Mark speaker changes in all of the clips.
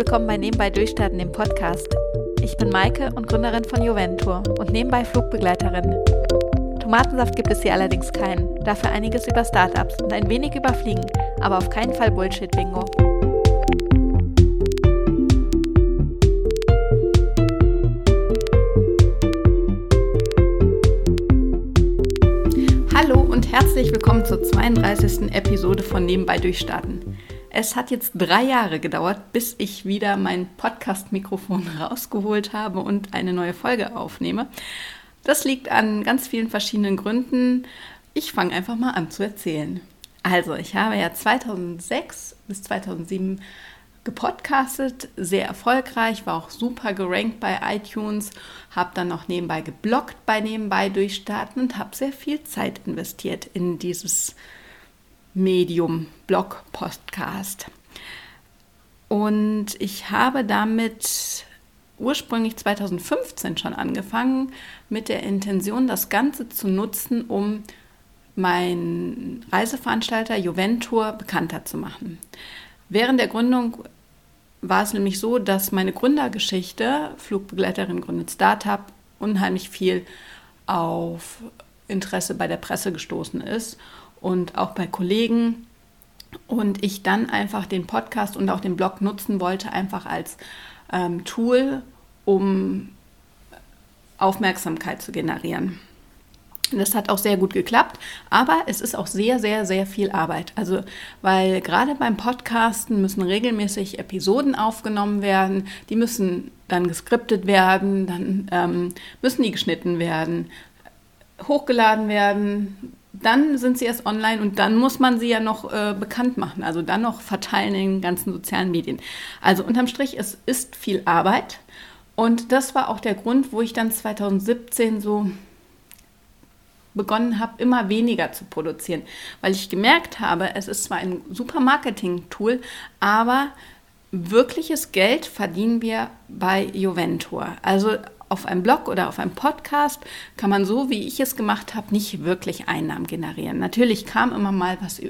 Speaker 1: willkommen bei Nebenbei Durchstarten, dem Podcast. Ich bin Maike und Gründerin von Juventur und nebenbei Flugbegleiterin. Tomatensaft gibt es hier allerdings keinen, dafür einiges über Startups und ein wenig über Fliegen, aber auf keinen Fall Bullshit-Bingo. Hallo und herzlich willkommen zur 32. Episode von Nebenbei Durchstarten. Es hat jetzt drei Jahre gedauert, bis ich wieder mein Podcast-Mikrofon rausgeholt habe und eine neue Folge aufnehme. Das liegt an ganz vielen verschiedenen Gründen. Ich fange einfach mal an zu erzählen. Also, ich habe ja 2006 bis 2007 gepodcastet, sehr erfolgreich, war auch super gerankt bei iTunes, habe dann noch nebenbei gebloggt bei nebenbei durchstarten und habe sehr viel Zeit investiert in dieses Medium, Blog, Podcast. Und ich habe damit ursprünglich 2015 schon angefangen, mit der Intention, das Ganze zu nutzen, um meinen Reiseveranstalter Juventur bekannter zu machen. Während der Gründung war es nämlich so, dass meine Gründergeschichte, Flugbegleiterin gründet Startup, unheimlich viel auf Interesse bei der Presse gestoßen ist und auch bei Kollegen. Und ich dann einfach den Podcast und auch den Blog nutzen wollte, einfach als ähm, Tool, um Aufmerksamkeit zu generieren. Das hat auch sehr gut geklappt, aber es ist auch sehr, sehr, sehr viel Arbeit. Also, weil gerade beim Podcasten müssen regelmäßig Episoden aufgenommen werden, die müssen dann geskriptet werden, dann ähm, müssen die geschnitten werden, hochgeladen werden, dann sind sie erst online und dann muss man sie ja noch äh, bekannt machen, also dann noch verteilen in den ganzen sozialen Medien. Also unterm Strich, es ist viel Arbeit und das war auch der Grund, wo ich dann 2017 so begonnen habe, immer weniger zu produzieren, weil ich gemerkt habe, es ist zwar ein super Marketing-Tool, aber wirkliches Geld verdienen wir bei Juventur. Also auf einem Blog oder auf einem Podcast kann man so, wie ich es gemacht habe, nicht wirklich Einnahmen generieren. Natürlich kam immer mal was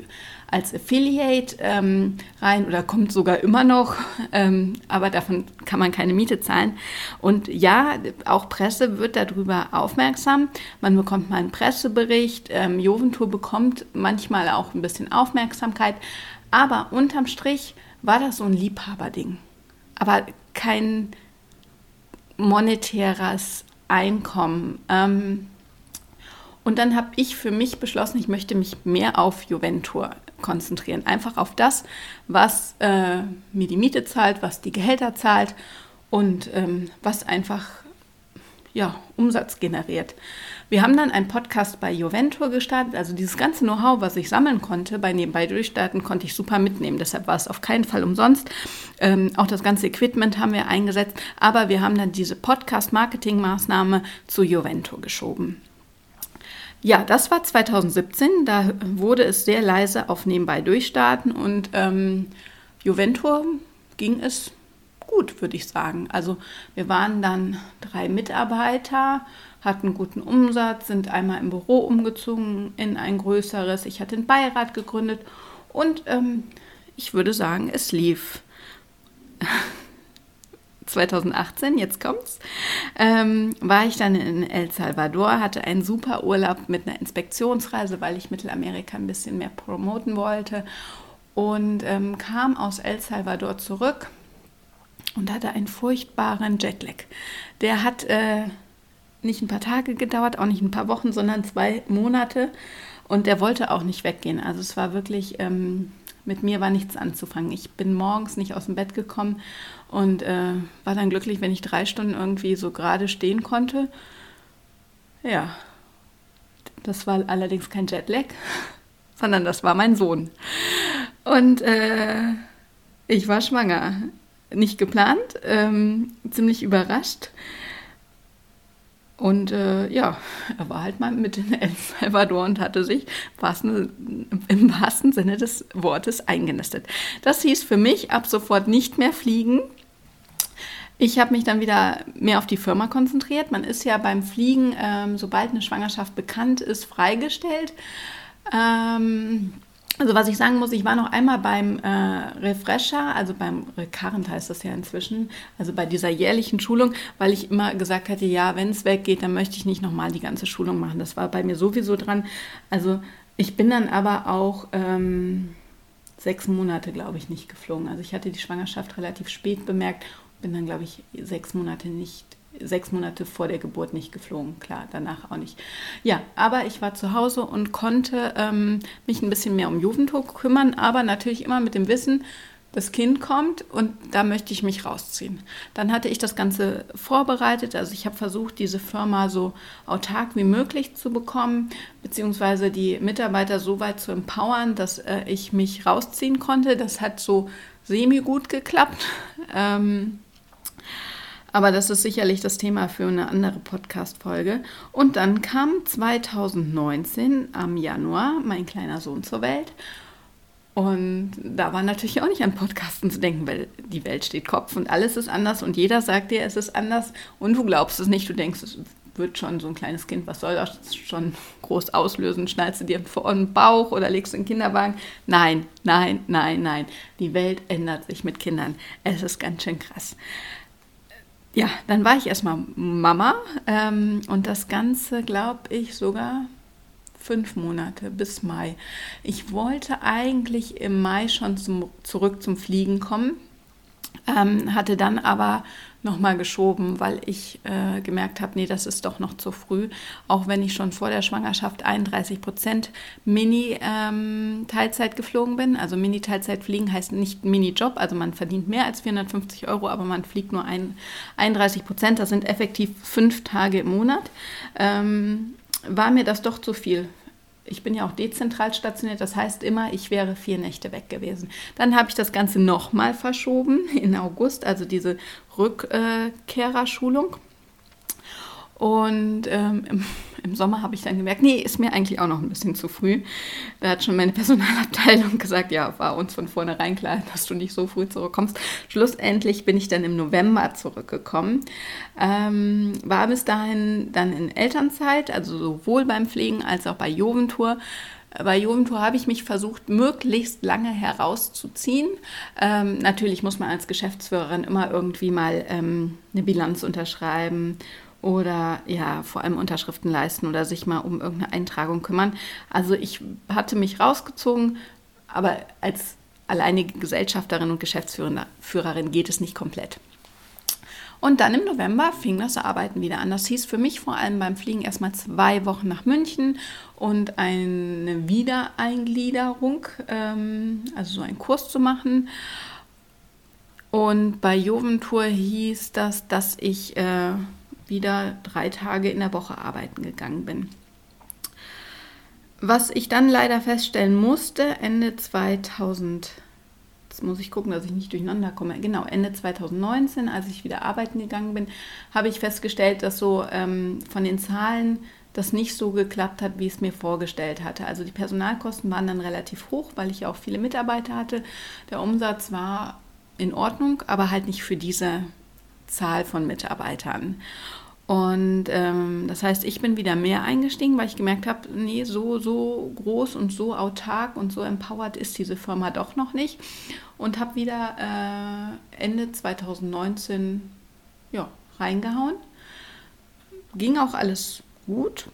Speaker 1: als Affiliate ähm, rein oder kommt sogar immer noch, ähm, aber davon kann man keine Miete zahlen. Und ja, auch Presse wird darüber aufmerksam. Man bekommt mal einen Pressebericht. Ähm, Joventur bekommt manchmal auch ein bisschen Aufmerksamkeit. Aber unterm Strich war das so ein Liebhaberding. Aber kein monetäres Einkommen. Ähm, und dann habe ich für mich beschlossen, ich möchte mich mehr auf Juventur konzentrieren. Einfach auf das, was äh, mir die Miete zahlt, was die Gehälter zahlt und ähm, was einfach ja, Umsatz generiert. Wir haben dann einen Podcast bei Juventur gestartet. Also dieses ganze Know-how, was ich sammeln konnte bei Nebenbei Durchstarten, konnte ich super mitnehmen. Deshalb war es auf keinen Fall umsonst. Ähm, auch das ganze Equipment haben wir eingesetzt. Aber wir haben dann diese Podcast-Marketing-Maßnahme zu Juventur geschoben. Ja, das war 2017. Da wurde es sehr leise auf Nebenbei Durchstarten und ähm, Juventur ging es gut, würde ich sagen. Also wir waren dann drei Mitarbeiter hatten guten Umsatz, sind einmal im Büro umgezogen in ein größeres. Ich hatte den Beirat gegründet und ähm, ich würde sagen, es lief. 2018, jetzt kommt's, ähm, war ich dann in El Salvador, hatte einen super Urlaub mit einer Inspektionsreise, weil ich Mittelamerika ein bisschen mehr promoten wollte und ähm, kam aus El Salvador zurück und hatte einen furchtbaren Jetlag. Der hat äh, nicht ein paar Tage gedauert, auch nicht ein paar Wochen, sondern zwei Monate. Und der wollte auch nicht weggehen. Also es war wirklich, ähm, mit mir war nichts anzufangen. Ich bin morgens nicht aus dem Bett gekommen und äh, war dann glücklich, wenn ich drei Stunden irgendwie so gerade stehen konnte. Ja, das war allerdings kein Jetlag, sondern das war mein Sohn. Und äh, ich war schwanger. Nicht geplant, ähm, ziemlich überrascht. Und äh, ja, er war halt mal mit in El Salvador und hatte sich im wahrsten Sinne des Wortes eingenistet. Das hieß für mich ab sofort nicht mehr fliegen. Ich habe mich dann wieder mehr auf die Firma konzentriert. Man ist ja beim Fliegen, ähm, sobald eine Schwangerschaft bekannt ist, freigestellt. Ähm, also was ich sagen muss, ich war noch einmal beim äh, Refresher, also beim Recurrent heißt das ja inzwischen, also bei dieser jährlichen Schulung, weil ich immer gesagt hatte, ja, wenn es weggeht, dann möchte ich nicht nochmal die ganze Schulung machen. Das war bei mir sowieso dran. Also ich bin dann aber auch ähm, sechs Monate, glaube ich, nicht geflogen. Also ich hatte die Schwangerschaft relativ spät bemerkt, bin dann, glaube ich, sechs Monate nicht sechs Monate vor der Geburt nicht geflogen, klar, danach auch nicht. Ja, aber ich war zu Hause und konnte ähm, mich ein bisschen mehr um Juventur kümmern, aber natürlich immer mit dem Wissen, das Kind kommt und da möchte ich mich rausziehen. Dann hatte ich das Ganze vorbereitet, also ich habe versucht, diese Firma so autark wie möglich zu bekommen, beziehungsweise die Mitarbeiter so weit zu empowern, dass äh, ich mich rausziehen konnte. Das hat so semi gut geklappt. Ähm, aber das ist sicherlich das Thema für eine andere Podcast-Folge. Und dann kam 2019 am Januar mein kleiner Sohn zur Welt. Und da war natürlich auch nicht an Podcasten zu denken, weil die Welt steht Kopf und alles ist anders und jeder sagt dir, es ist anders und du glaubst es nicht. Du denkst, es wird schon so ein kleines Kind, was soll das schon groß auslösen? Schnallst du dir vor den Bauch oder legst du einen Kinderwagen? Nein, nein, nein, nein. Die Welt ändert sich mit Kindern. Es ist ganz schön krass ja, dann war ich erstmal Mama ähm, und das Ganze, glaube ich, sogar fünf Monate bis Mai. Ich wollte eigentlich im Mai schon zum, zurück zum Fliegen kommen, ähm, hatte dann aber nochmal geschoben, weil ich äh, gemerkt habe, nee, das ist doch noch zu früh. Auch wenn ich schon vor der Schwangerschaft 31 Prozent Mini-Teilzeit ähm, geflogen bin. Also Mini-Teilzeit fliegen heißt nicht Mini-Job, also man verdient mehr als 450 Euro, aber man fliegt nur ein, 31 Prozent. Das sind effektiv fünf Tage im Monat. Ähm, war mir das doch zu viel ich bin ja auch dezentral stationiert, das heißt immer, ich wäre vier Nächte weg gewesen. Dann habe ich das Ganze nochmal verschoben in August, also diese Rückkehrerschulung. Und ähm, im, Sommer habe ich dann gemerkt, nee, ist mir eigentlich auch noch ein bisschen zu früh. Da hat schon meine Personalabteilung gesagt, ja, war uns von vornherein klar, dass du nicht so früh zurückkommst. Schlussendlich bin ich dann im November zurückgekommen. Ähm, war bis dahin dann in Elternzeit, also sowohl beim Pflegen als auch bei Joventur. Bei Jugendtour habe ich mich versucht, möglichst lange herauszuziehen. Ähm, natürlich muss man als Geschäftsführerin immer irgendwie mal ähm, eine Bilanz unterschreiben oder ja, vor allem Unterschriften leisten oder sich mal um irgendeine Eintragung kümmern. Also ich hatte mich rausgezogen, aber als alleinige Gesellschafterin und Geschäftsführerin geht es nicht komplett. Und dann im November fing das Arbeiten wieder an. Das hieß für mich vor allem beim Fliegen erstmal zwei Wochen nach München und eine Wiedereingliederung, ähm, also so einen Kurs zu machen. Und bei Joventur hieß das, dass ich äh, wieder drei Tage in der Woche arbeiten gegangen bin. Was ich dann leider feststellen musste, Ende 2000 jetzt muss ich gucken, dass ich nicht durcheinander komme. Genau, Ende 2019, als ich wieder arbeiten gegangen bin, habe ich festgestellt, dass so ähm, von den Zahlen das nicht so geklappt hat, wie ich es mir vorgestellt hatte. Also die Personalkosten waren dann relativ hoch, weil ich ja auch viele Mitarbeiter hatte. Der Umsatz war in Ordnung, aber halt nicht für diese Zahl von Mitarbeitern. Und ähm, das heißt, ich bin wieder mehr eingestiegen, weil ich gemerkt habe, nee, so, so groß und so autark und so empowered ist diese Firma doch noch nicht. Und habe wieder äh, Ende 2019 ja, reingehauen. Ging auch alles gut.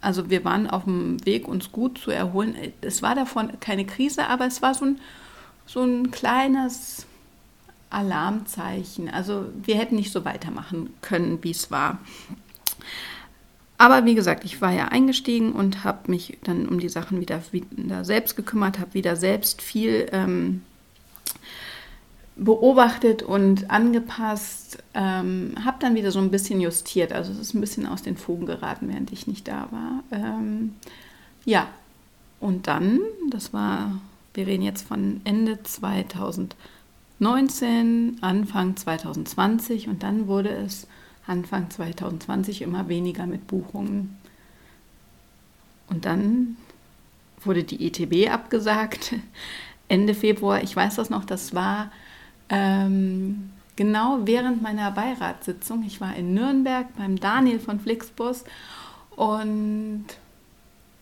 Speaker 1: Also wir waren auf dem Weg, uns gut zu erholen. Es war davon keine Krise, aber es war so ein, so ein kleines Alarmzeichen. Also wir hätten nicht so weitermachen können, wie es war. Aber wie gesagt, ich war ja eingestiegen und habe mich dann um die Sachen wieder, wieder selbst gekümmert, habe wieder selbst viel ähm, beobachtet und angepasst, ähm, habe dann wieder so ein bisschen justiert. Also es ist ein bisschen aus den Fugen geraten, während ich nicht da war. Ähm, ja, und dann, das war, wir reden jetzt von Ende 2000. 2019, Anfang 2020 und dann wurde es Anfang 2020 immer weniger mit Buchungen. Und dann wurde die ETB abgesagt. Ende Februar, ich weiß das noch, das war ähm, genau während meiner Beiratssitzung. Ich war in Nürnberg beim Daniel von Flixbus und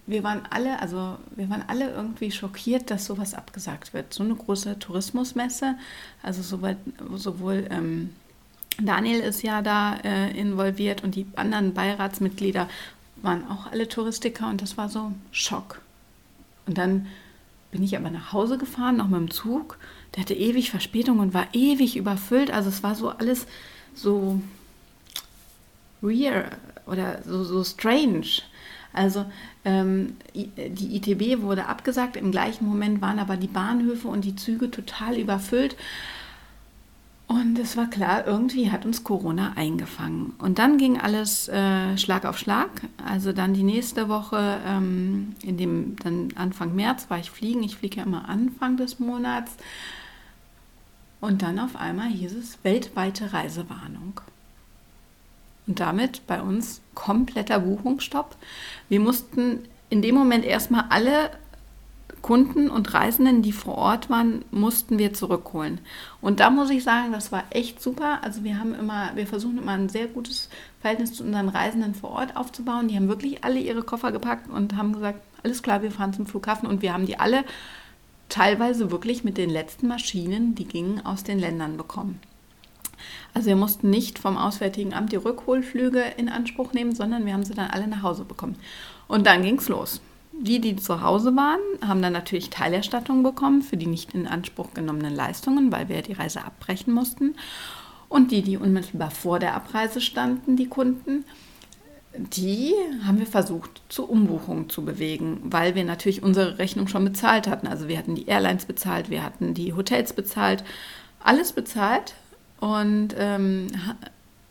Speaker 1: wir waren alle, also wir waren alle irgendwie schockiert, dass sowas abgesagt wird. So eine große Tourismusmesse, also sowohl, sowohl ähm, Daniel ist ja da äh, involviert und die anderen Beiratsmitglieder waren auch alle Touristiker und das war so Schock. Und dann bin ich aber nach Hause gefahren, noch mit dem Zug. Der hatte ewig Verspätung und war ewig überfüllt. Also es war so alles so real oder so, so strange. Also ähm, die ITB wurde abgesagt, im gleichen Moment waren aber die Bahnhöfe und die Züge total überfüllt. Und es war klar, irgendwie hat uns Corona eingefangen. Und dann ging alles äh, Schlag auf Schlag. Also dann die nächste Woche, ähm, in dem dann Anfang März war ich fliegen. Ich fliege ja immer Anfang des Monats. Und dann auf einmal hieß es weltweite Reisewarnung. Und damit bei uns kompletter Buchungsstopp. Wir mussten in dem Moment erstmal alle Kunden und Reisenden, die vor Ort waren, mussten wir zurückholen. Und da muss ich sagen, das war echt super. Also wir haben immer, wir versuchen immer ein sehr gutes Verhältnis zu unseren Reisenden vor Ort aufzubauen. Die haben wirklich alle ihre Koffer gepackt und haben gesagt, alles klar, wir fahren zum Flughafen und wir haben die alle teilweise wirklich mit den letzten Maschinen, die gingen, aus den Ländern bekommen. Also wir mussten nicht vom Auswärtigen Amt die Rückholflüge in Anspruch nehmen, sondern wir haben sie dann alle nach Hause bekommen. Und dann ging es los. Die, die zu Hause waren, haben dann natürlich Teilerstattung bekommen für die nicht in Anspruch genommenen Leistungen, weil wir die Reise abbrechen mussten. Und die, die unmittelbar vor der Abreise standen, die Kunden, die haben wir versucht zur Umbuchung zu bewegen, weil wir natürlich unsere Rechnung schon bezahlt hatten. Also wir hatten die Airlines bezahlt, wir hatten die Hotels bezahlt, alles bezahlt. Und ähm,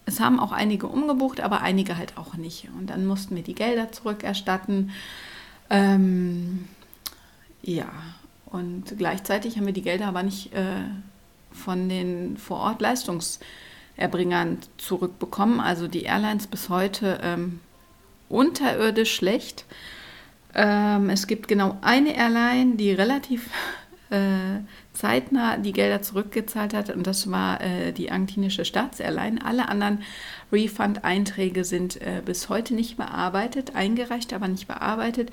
Speaker 1: es haben auch einige umgebucht, aber einige halt auch nicht. Und dann mussten wir die Gelder zurückerstatten. Ähm, ja, und gleichzeitig haben wir die Gelder aber nicht äh, von den vor Ort Leistungserbringern zurückbekommen. Also die Airlines bis heute ähm, unterirdisch schlecht. Ähm, es gibt genau eine Airline, die relativ äh, zeitnah die Gelder zurückgezahlt hat und das war äh, die argentinische Staatsairline. Alle anderen Refund-Einträge sind äh, bis heute nicht bearbeitet, eingereicht, aber nicht bearbeitet.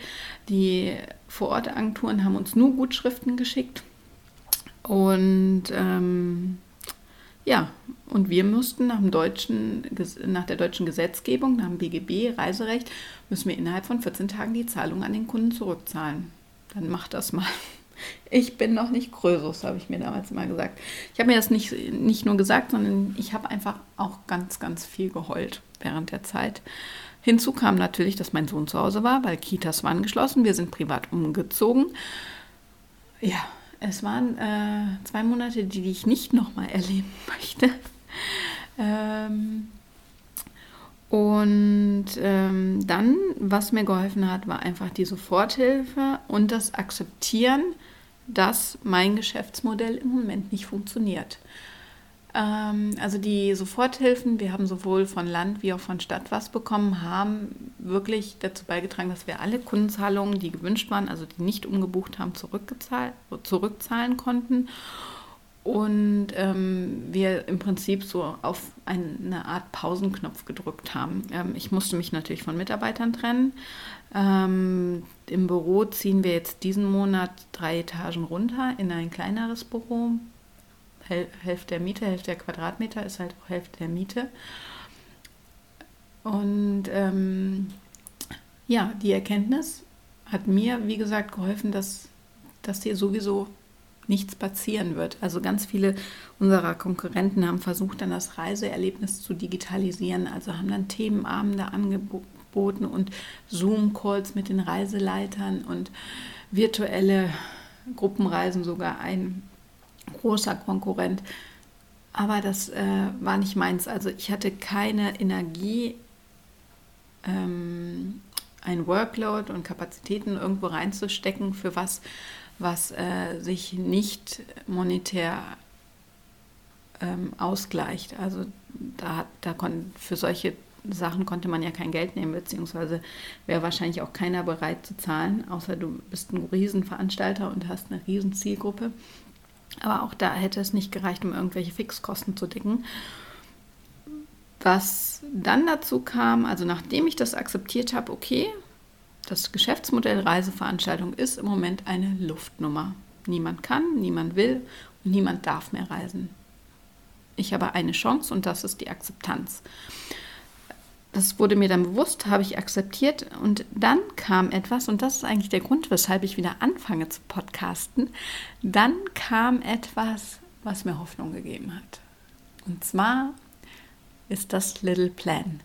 Speaker 1: Die Vorortagenturen haben uns nur Gutschriften geschickt und ähm, ja, und wir mussten nach, dem deutschen, nach der deutschen Gesetzgebung, nach dem BGB, Reiserecht, müssen wir innerhalb von 14 Tagen die Zahlung an den Kunden zurückzahlen. Dann macht das mal. Ich bin noch nicht Krösus, habe ich mir damals mal gesagt. Ich habe mir das nicht, nicht nur gesagt, sondern ich habe einfach auch ganz, ganz viel geheult während der Zeit. Hinzu kam natürlich, dass mein Sohn zu Hause war, weil Kitas waren geschlossen. Wir sind privat umgezogen. Ja, es waren äh, zwei Monate, die ich nicht nochmal erleben möchte. ähm, und ähm, dann, was mir geholfen hat, war einfach die Soforthilfe und das Akzeptieren, dass mein Geschäftsmodell im Moment nicht funktioniert. Ähm, also die Soforthilfen, wir haben sowohl von Land wie auch von Stadt was bekommen, haben wirklich dazu beigetragen, dass wir alle Kundenzahlungen, die gewünscht waren, also die nicht umgebucht haben, zurückzahlen konnten und ähm, wir im Prinzip so auf eine Art Pausenknopf gedrückt haben. Ähm, ich musste mich natürlich von Mitarbeitern trennen. Ähm, Im Büro ziehen wir jetzt diesen Monat drei Etagen runter in ein kleineres Büro. Häl Hälfte der Miete, Hälfte der Quadratmeter ist halt auch Hälfte der Miete. Und ähm, ja, die Erkenntnis hat mir, wie gesagt, geholfen, dass, dass hier sowieso nichts passieren wird. Also ganz viele unserer Konkurrenten haben versucht, dann das Reiseerlebnis zu digitalisieren, also haben dann Themenabende angeboten und Zoom-Calls mit den Reiseleitern und virtuelle Gruppenreisen sogar ein großer Konkurrent. Aber das äh, war nicht meins. Also ich hatte keine Energie, ähm, ein Workload und Kapazitäten irgendwo reinzustecken, für was was äh, sich nicht monetär ähm, ausgleicht. Also da, da für solche Sachen konnte man ja kein Geld nehmen, beziehungsweise wäre wahrscheinlich auch keiner bereit zu zahlen, außer du bist ein Riesenveranstalter und hast eine Riesenzielgruppe. Aber auch da hätte es nicht gereicht, um irgendwelche Fixkosten zu decken. Was dann dazu kam, also nachdem ich das akzeptiert habe, okay, das Geschäftsmodell Reiseveranstaltung ist im Moment eine Luftnummer. Niemand kann, niemand will und niemand darf mehr reisen. Ich habe eine Chance und das ist die Akzeptanz. Das wurde mir dann bewusst, habe ich akzeptiert und dann kam etwas und das ist eigentlich der Grund, weshalb ich wieder anfange zu podcasten. Dann kam etwas, was mir Hoffnung gegeben hat. Und zwar ist das Little Plan.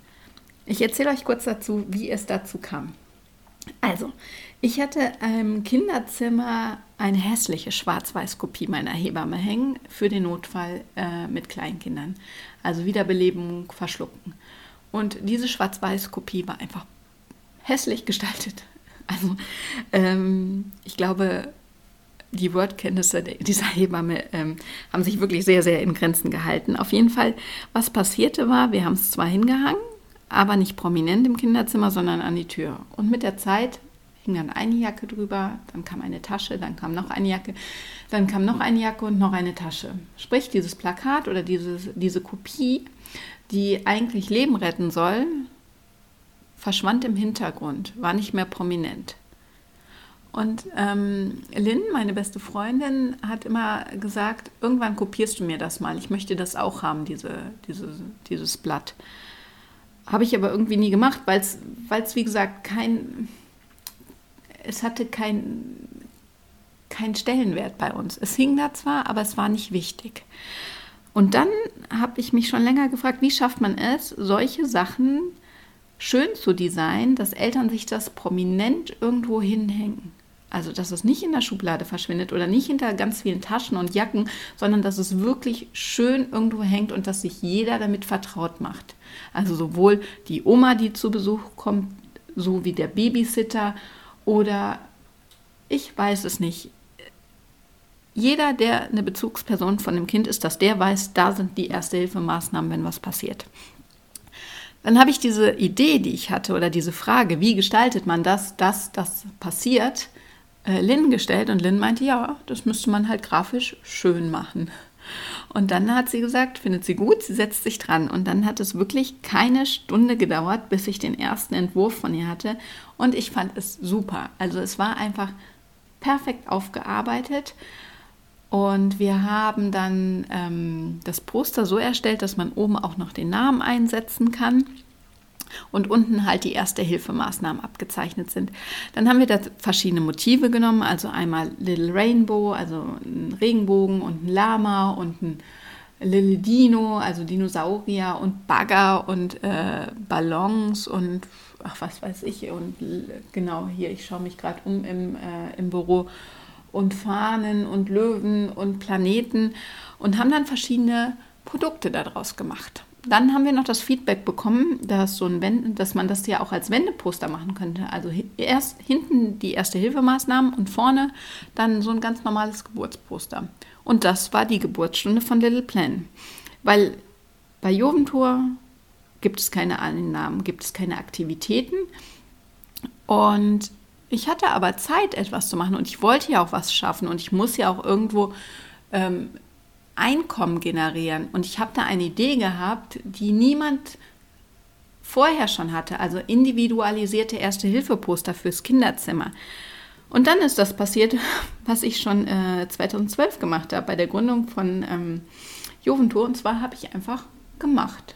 Speaker 1: Ich erzähle euch kurz dazu, wie es dazu kam. Also, ich hatte im Kinderzimmer eine hässliche Schwarz-Weiß-Kopie meiner Hebamme hängen für den Notfall äh, mit Kleinkindern. Also Wiederbelebung, Verschlucken. Und diese Schwarz-Weiß-Kopie war einfach hässlich gestaltet. Also ähm, ich glaube, die Wortkenntnisse dieser Hebamme ähm, haben sich wirklich sehr, sehr in Grenzen gehalten. Auf jeden Fall, was passierte war, wir haben es zwar hingehangen, aber nicht prominent im Kinderzimmer, sondern an die Tür. Und mit der Zeit hing dann eine Jacke drüber, dann kam eine Tasche, dann kam noch eine Jacke, dann kam noch eine Jacke und noch eine Tasche. Sprich, dieses Plakat oder dieses, diese Kopie, die eigentlich Leben retten soll, verschwand im Hintergrund, war nicht mehr prominent. Und ähm, Lynn, meine beste Freundin, hat immer gesagt, irgendwann kopierst du mir das mal. Ich möchte das auch haben, diese, diese, dieses Blatt. Habe ich aber irgendwie nie gemacht, weil es, wie gesagt, kein, es hatte keinen kein Stellenwert bei uns. Es hing da zwar, aber es war nicht wichtig. Und dann habe ich mich schon länger gefragt, wie schafft man es, solche Sachen schön zu designen, dass Eltern sich das prominent irgendwo hinhängen. Also, dass es nicht in der Schublade verschwindet oder nicht hinter ganz vielen Taschen und Jacken, sondern dass es wirklich schön irgendwo hängt und dass sich jeder damit vertraut macht. Also sowohl die Oma, die zu Besuch kommt, so wie der Babysitter oder ich weiß es nicht. Jeder, der eine Bezugsperson von dem Kind ist, dass der weiß, da sind die Erste-Hilfemaßnahmen, wenn was passiert. Dann habe ich diese Idee, die ich hatte, oder diese Frage, wie gestaltet man das, dass das passiert, äh, Lynn gestellt und Lynn meinte, ja, das müsste man halt grafisch schön machen. Und dann hat sie gesagt, findet sie gut, sie setzt sich dran. Und dann hat es wirklich keine Stunde gedauert, bis ich den ersten Entwurf von ihr hatte. Und ich fand es super. Also es war einfach perfekt aufgearbeitet. Und wir haben dann ähm, das Poster so erstellt, dass man oben auch noch den Namen einsetzen kann und unten halt die Erste-Hilfemaßnahmen abgezeichnet sind. Dann haben wir da verschiedene Motive genommen, also einmal Little Rainbow, also ein Regenbogen und ein Lama und ein Little Dino, also Dinosaurier und Bagger und äh, Ballons und ach was weiß ich und genau hier, ich schaue mich gerade um im, äh, im Büro und Fahnen und Löwen und Planeten und haben dann verschiedene Produkte daraus gemacht. Dann haben wir noch das Feedback bekommen, dass, so ein Wende, dass man das ja auch als Wendeposter machen könnte. Also erst hinten die Erste-Hilfemaßnahmen und vorne dann so ein ganz normales Geburtsposter. Und das war die Geburtsstunde von Little Plan. Weil bei Joventur gibt es keine Einnahmen, gibt es keine Aktivitäten. Und ich hatte aber Zeit, etwas zu machen und ich wollte ja auch was schaffen und ich muss ja auch irgendwo ähm, Einkommen generieren. Und ich habe da eine Idee gehabt, die niemand vorher schon hatte, also individualisierte Erste-Hilfe-Poster fürs Kinderzimmer. Und dann ist das passiert, was ich schon äh, 2012 gemacht habe bei der Gründung von ähm, Juventur. Und zwar habe ich einfach gemacht.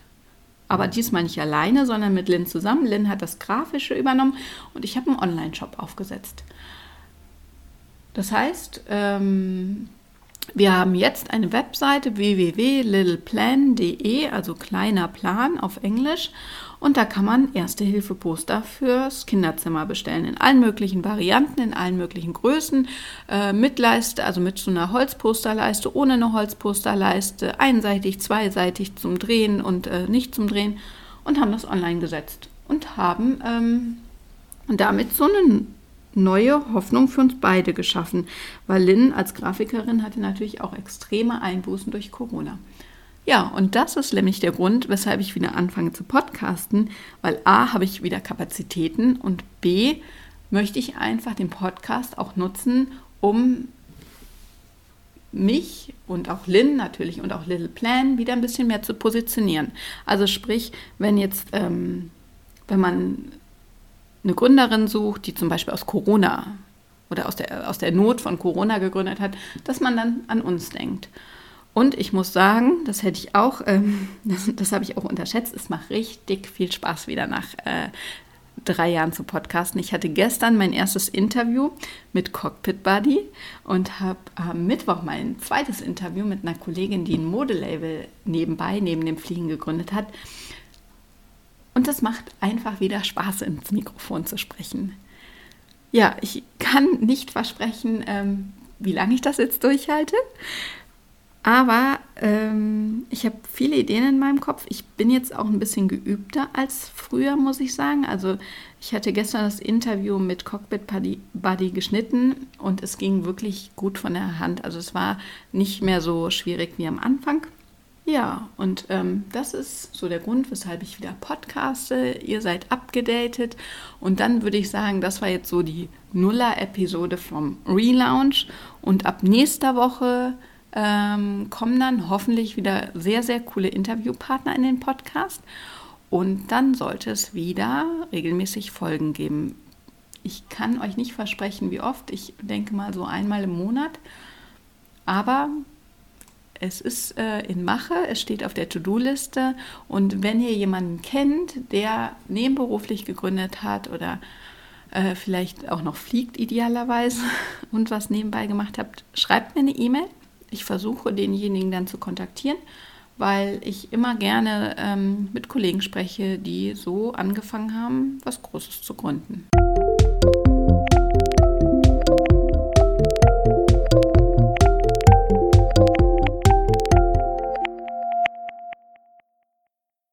Speaker 1: Aber diesmal nicht alleine, sondern mit Lynn zusammen. Lynn hat das Grafische übernommen und ich habe einen Online-Shop aufgesetzt. Das heißt, ähm, wir haben jetzt eine Webseite www.littleplan.de, also kleiner Plan auf Englisch. Und da kann man Erste-Hilfe-Poster fürs Kinderzimmer bestellen. In allen möglichen Varianten, in allen möglichen Größen. Äh, mit Leiste, also mit so einer Holzposterleiste, ohne eine Holzposterleiste, einseitig, zweiseitig zum Drehen und äh, nicht zum Drehen. Und haben das online gesetzt. Und haben ähm, damit so einen neue Hoffnung für uns beide geschaffen, weil Lynn als Grafikerin hatte natürlich auch extreme Einbußen durch Corona. Ja, und das ist nämlich der Grund, weshalb ich wieder anfange zu podcasten, weil a, habe ich wieder Kapazitäten und b, möchte ich einfach den Podcast auch nutzen, um mich und auch Lynn natürlich und auch Little Plan wieder ein bisschen mehr zu positionieren. Also sprich, wenn jetzt, ähm, wenn man eine Gründerin sucht, die zum Beispiel aus Corona oder aus der, aus der Not von Corona gegründet hat, dass man dann an uns denkt. Und ich muss sagen, das hätte ich auch, ähm, das, das habe ich auch unterschätzt, es macht richtig viel Spaß wieder nach äh, drei Jahren zu podcasten. Ich hatte gestern mein erstes Interview mit Cockpit Buddy und habe am Mittwoch mein zweites Interview mit einer Kollegin, die ein Modelabel nebenbei, neben dem Fliegen gegründet hat. Und das macht einfach wieder Spaß, ins Mikrofon zu sprechen. Ja, ich kann nicht versprechen, ähm, wie lange ich das jetzt durchhalte. Aber ähm, ich habe viele Ideen in meinem Kopf. Ich bin jetzt auch ein bisschen geübter als früher, muss ich sagen. Also ich hatte gestern das Interview mit Cockpit Buddy, Buddy geschnitten und es ging wirklich gut von der Hand. Also es war nicht mehr so schwierig wie am Anfang. Ja, und ähm, das ist so der Grund, weshalb ich wieder podcaste. Ihr seid abgedatet. Und dann würde ich sagen, das war jetzt so die Nuller-Episode vom Relaunch. Und ab nächster Woche ähm, kommen dann hoffentlich wieder sehr, sehr coole Interviewpartner in den Podcast. Und dann sollte es wieder regelmäßig Folgen geben. Ich kann euch nicht versprechen, wie oft. Ich denke mal so einmal im Monat. Aber es ist äh, in Mache, es steht auf der To-Do-Liste. Und wenn ihr jemanden kennt, der nebenberuflich gegründet hat oder äh, vielleicht auch noch fliegt idealerweise und was nebenbei gemacht habt, schreibt mir eine E-Mail ich versuche denjenigen dann zu kontaktieren, weil ich immer gerne ähm, mit Kollegen spreche, die so angefangen haben, was Großes zu gründen.